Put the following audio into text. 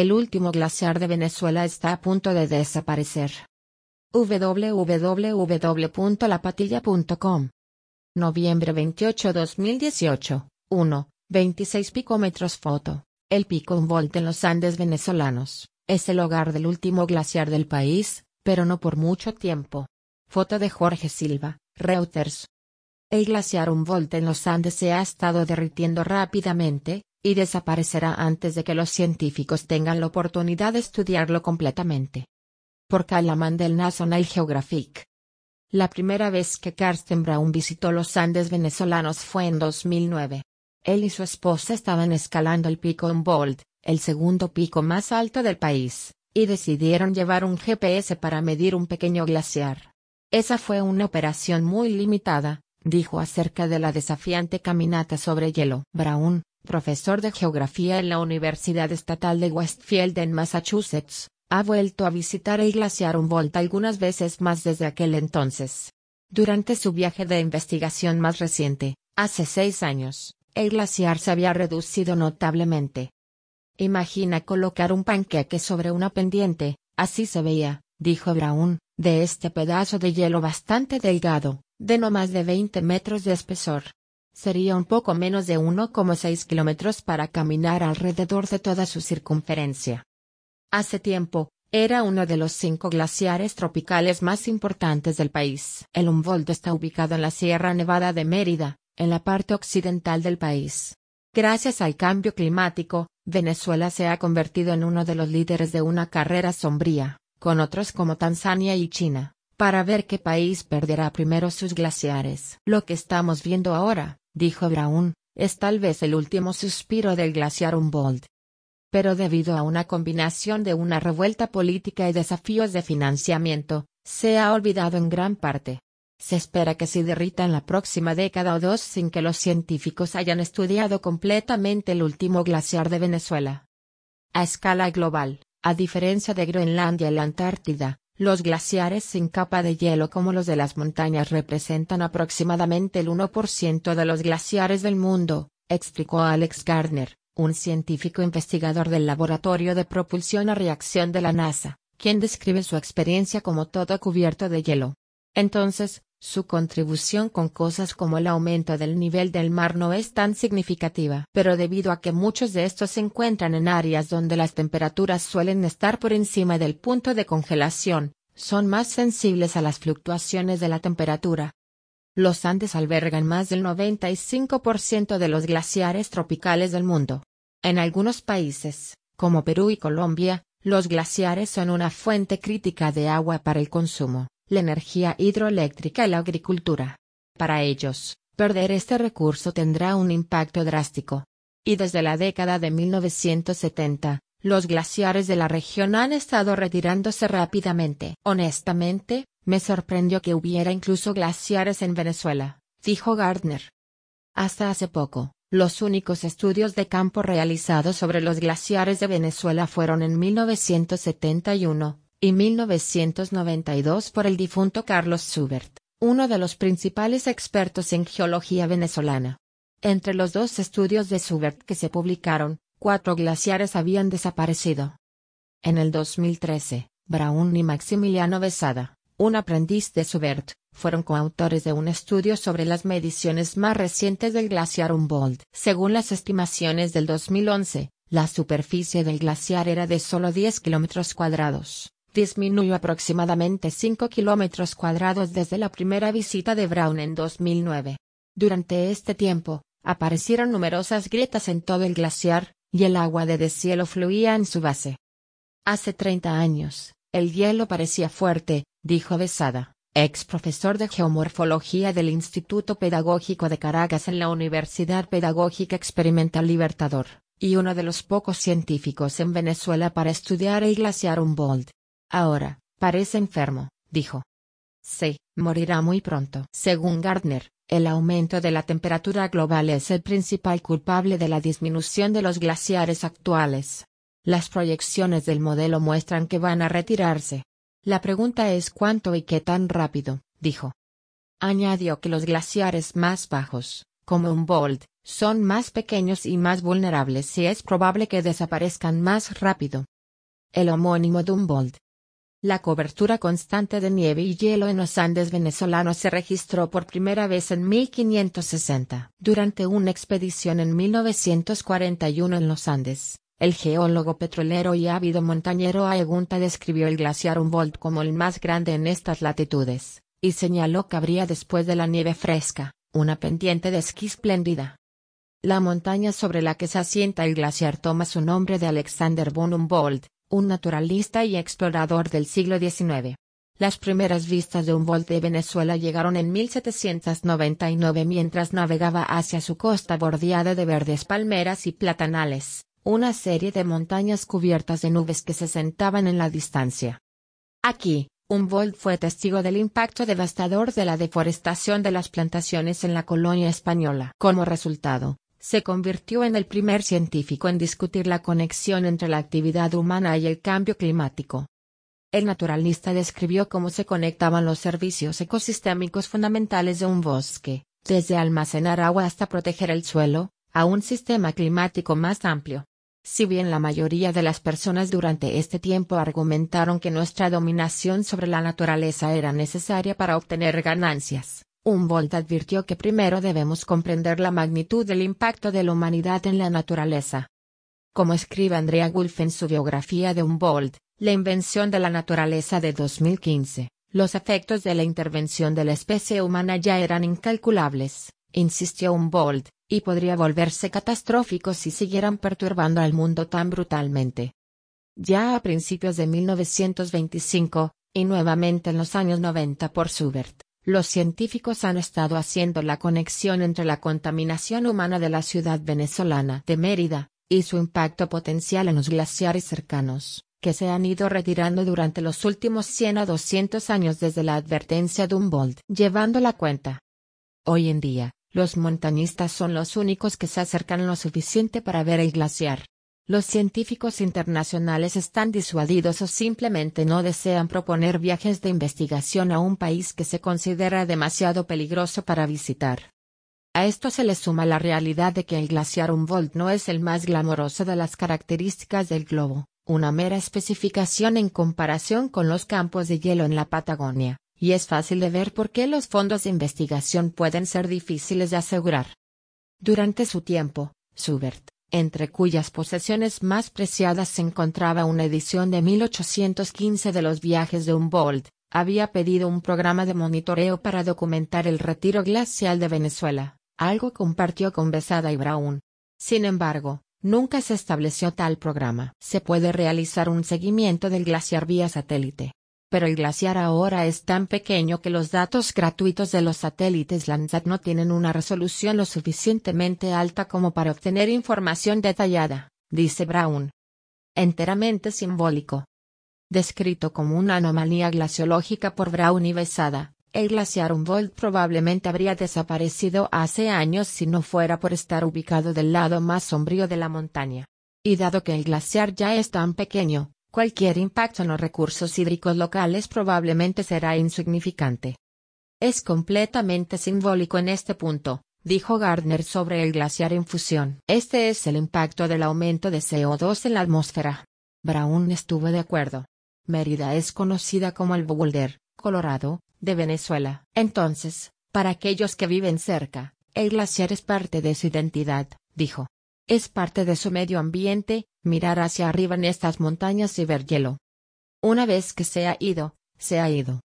el último glaciar de Venezuela está a punto de desaparecer. www.lapatilla.com Noviembre 28 2018 1. 26 picómetros Foto. El pico Humboldt en los Andes venezolanos, es el hogar del último glaciar del país, pero no por mucho tiempo. Foto de Jorge Silva, Reuters. El glaciar Humboldt en los Andes se ha estado derritiendo rápidamente, y desaparecerá antes de que los científicos tengan la oportunidad de estudiarlo completamente. Por Calamán del National Geographic. La primera vez que Karsten Braun visitó los Andes venezolanos fue en 2009. Él y su esposa estaban escalando el pico Humboldt, el segundo pico más alto del país, y decidieron llevar un GPS para medir un pequeño glaciar. Esa fue una operación muy limitada, dijo acerca de la desafiante caminata sobre hielo. Braun, profesor de geografía en la Universidad Estatal de Westfield en Massachusetts, ha vuelto a visitar el glaciar Humboldt algunas veces más desde aquel entonces. Durante su viaje de investigación más reciente, hace seis años, el glaciar se había reducido notablemente. Imagina colocar un panqueque sobre una pendiente, así se veía, dijo Brown, de este pedazo de hielo bastante delgado, de no más de 20 metros de espesor. Sería un poco menos de 1,6 kilómetros para caminar alrededor de toda su circunferencia. Hace tiempo, era uno de los cinco glaciares tropicales más importantes del país. El Humboldt está ubicado en la Sierra Nevada de Mérida, en la parte occidental del país. Gracias al cambio climático, Venezuela se ha convertido en uno de los líderes de una carrera sombría, con otros como Tanzania y China, para ver qué país perderá primero sus glaciares. Lo que estamos viendo ahora, dijo Brown, es tal vez el último suspiro del glaciar Humboldt. Pero debido a una combinación de una revuelta política y desafíos de financiamiento, se ha olvidado en gran parte. Se espera que se derrita en la próxima década o dos sin que los científicos hayan estudiado completamente el último glaciar de Venezuela. A escala global, a diferencia de Groenlandia y la Antártida, los glaciares sin capa de hielo como los de las montañas representan aproximadamente el 1% de los glaciares del mundo, explicó Alex Gardner, un científico investigador del Laboratorio de Propulsión a Reacción de la NASA, quien describe su experiencia como todo cubierto de hielo. Entonces, su contribución con cosas como el aumento del nivel del mar no es tan significativa. Pero debido a que muchos de estos se encuentran en áreas donde las temperaturas suelen estar por encima del punto de congelación, son más sensibles a las fluctuaciones de la temperatura. Los Andes albergan más del 95% de los glaciares tropicales del mundo. En algunos países, como Perú y Colombia, los glaciares son una fuente crítica de agua para el consumo la energía hidroeléctrica y la agricultura. Para ellos, perder este recurso tendrá un impacto drástico. Y desde la década de 1970, los glaciares de la región han estado retirándose rápidamente. Honestamente, me sorprendió que hubiera incluso glaciares en Venezuela, dijo Gardner. Hasta hace poco, los únicos estudios de campo realizados sobre los glaciares de Venezuela fueron en 1971, y 1992 por el difunto Carlos Schubert, uno de los principales expertos en geología venezolana. Entre los dos estudios de Schubert que se publicaron, cuatro glaciares habían desaparecido. En el 2013, Braun y Maximiliano Besada, un aprendiz de Schubert, fueron coautores de un estudio sobre las mediciones más recientes del glaciar Humboldt. Según las estimaciones del 2011, la superficie del glaciar era de solo 10 kilómetros cuadrados, disminuyó aproximadamente 5 kilómetros cuadrados desde la primera visita de Brown en 2009. Durante este tiempo, aparecieron numerosas grietas en todo el glaciar, y el agua de deshielo fluía en su base. Hace 30 años, el hielo parecía fuerte, dijo Besada, ex profesor de geomorfología del Instituto Pedagógico de Caracas en la Universidad Pedagógica Experimental Libertador, y uno de los pocos científicos en Venezuela para estudiar el glaciar Humboldt. Ahora, parece enfermo, dijo. Sí, morirá muy pronto. Según Gardner, el aumento de la temperatura global es el principal culpable de la disminución de los glaciares actuales. Las proyecciones del modelo muestran que van a retirarse. La pregunta es cuánto y qué tan rápido, dijo. Añadió que los glaciares más bajos, como Humboldt, son más pequeños y más vulnerables y es probable que desaparezcan más rápido. El homónimo Dumboldt. La cobertura constante de nieve y hielo en los Andes venezolanos se registró por primera vez en 1560. Durante una expedición en 1941 en los Andes, el geólogo petrolero y ávido montañero Aegunta describió el glaciar Humboldt como el más grande en estas latitudes, y señaló que habría después de la nieve fresca, una pendiente de esquí espléndida. La montaña sobre la que se asienta el glaciar toma su nombre de Alexander von Humboldt, un naturalista y explorador del siglo XIX. Las primeras vistas de Humboldt de Venezuela llegaron en 1799 mientras navegaba hacia su costa bordeada de verdes palmeras y platanales, una serie de montañas cubiertas de nubes que se sentaban en la distancia. Aquí, Humboldt fue testigo del impacto devastador de la deforestación de las plantaciones en la colonia española. Como resultado, se convirtió en el primer científico en discutir la conexión entre la actividad humana y el cambio climático. El naturalista describió cómo se conectaban los servicios ecosistémicos fundamentales de un bosque, desde almacenar agua hasta proteger el suelo, a un sistema climático más amplio. Si bien la mayoría de las personas durante este tiempo argumentaron que nuestra dominación sobre la naturaleza era necesaria para obtener ganancias, Humboldt advirtió que primero debemos comprender la magnitud del impacto de la humanidad en la naturaleza. Como escribe Andrea Wolf en su biografía de Humboldt, La invención de la naturaleza de 2015, los efectos de la intervención de la especie humana ya eran incalculables, insistió Humboldt, y podría volverse catastrófico si siguieran perturbando al mundo tan brutalmente. Ya a principios de 1925, y nuevamente en los años 90 por Schubert, los científicos han estado haciendo la conexión entre la contaminación humana de la ciudad venezolana de Mérida, y su impacto potencial en los glaciares cercanos, que se han ido retirando durante los últimos 100 a 200 años desde la advertencia de Humboldt. Llevando la cuenta. Hoy en día, los montañistas son los únicos que se acercan lo suficiente para ver el glaciar. Los científicos internacionales están disuadidos o simplemente no desean proponer viajes de investigación a un país que se considera demasiado peligroso para visitar. A esto se le suma la realidad de que el glaciar Humboldt no es el más glamoroso de las características del globo, una mera especificación en comparación con los campos de hielo en la Patagonia, y es fácil de ver por qué los fondos de investigación pueden ser difíciles de asegurar. Durante su tiempo, Schubert, entre cuyas posesiones más preciadas se encontraba una edición de 1815 de los viajes de Humboldt, había pedido un programa de monitoreo para documentar el retiro glacial de Venezuela, algo compartió con Besada y Brown. Sin embargo, nunca se estableció tal programa. Se puede realizar un seguimiento del glaciar vía satélite pero el glaciar ahora es tan pequeño que los datos gratuitos de los satélites Landsat no tienen una resolución lo suficientemente alta como para obtener información detallada, dice Brown. Enteramente simbólico. Descrito como una anomalía glaciológica por Brown y Besada, el glaciar Humboldt probablemente habría desaparecido hace años si no fuera por estar ubicado del lado más sombrío de la montaña. Y dado que el glaciar ya es tan pequeño, cualquier impacto en los recursos hídricos locales probablemente será insignificante. Es completamente simbólico en este punto, dijo Gardner sobre el glaciar en fusión. Este es el impacto del aumento de CO2 en la atmósfera. Brown estuvo de acuerdo. Mérida es conocida como el Boulder, Colorado, de Venezuela. Entonces, para aquellos que viven cerca, el glaciar es parte de su identidad, dijo. Es parte de su medio ambiente, mirar hacia arriba en estas montañas y ver hielo. Una vez que se ha ido, se ha ido.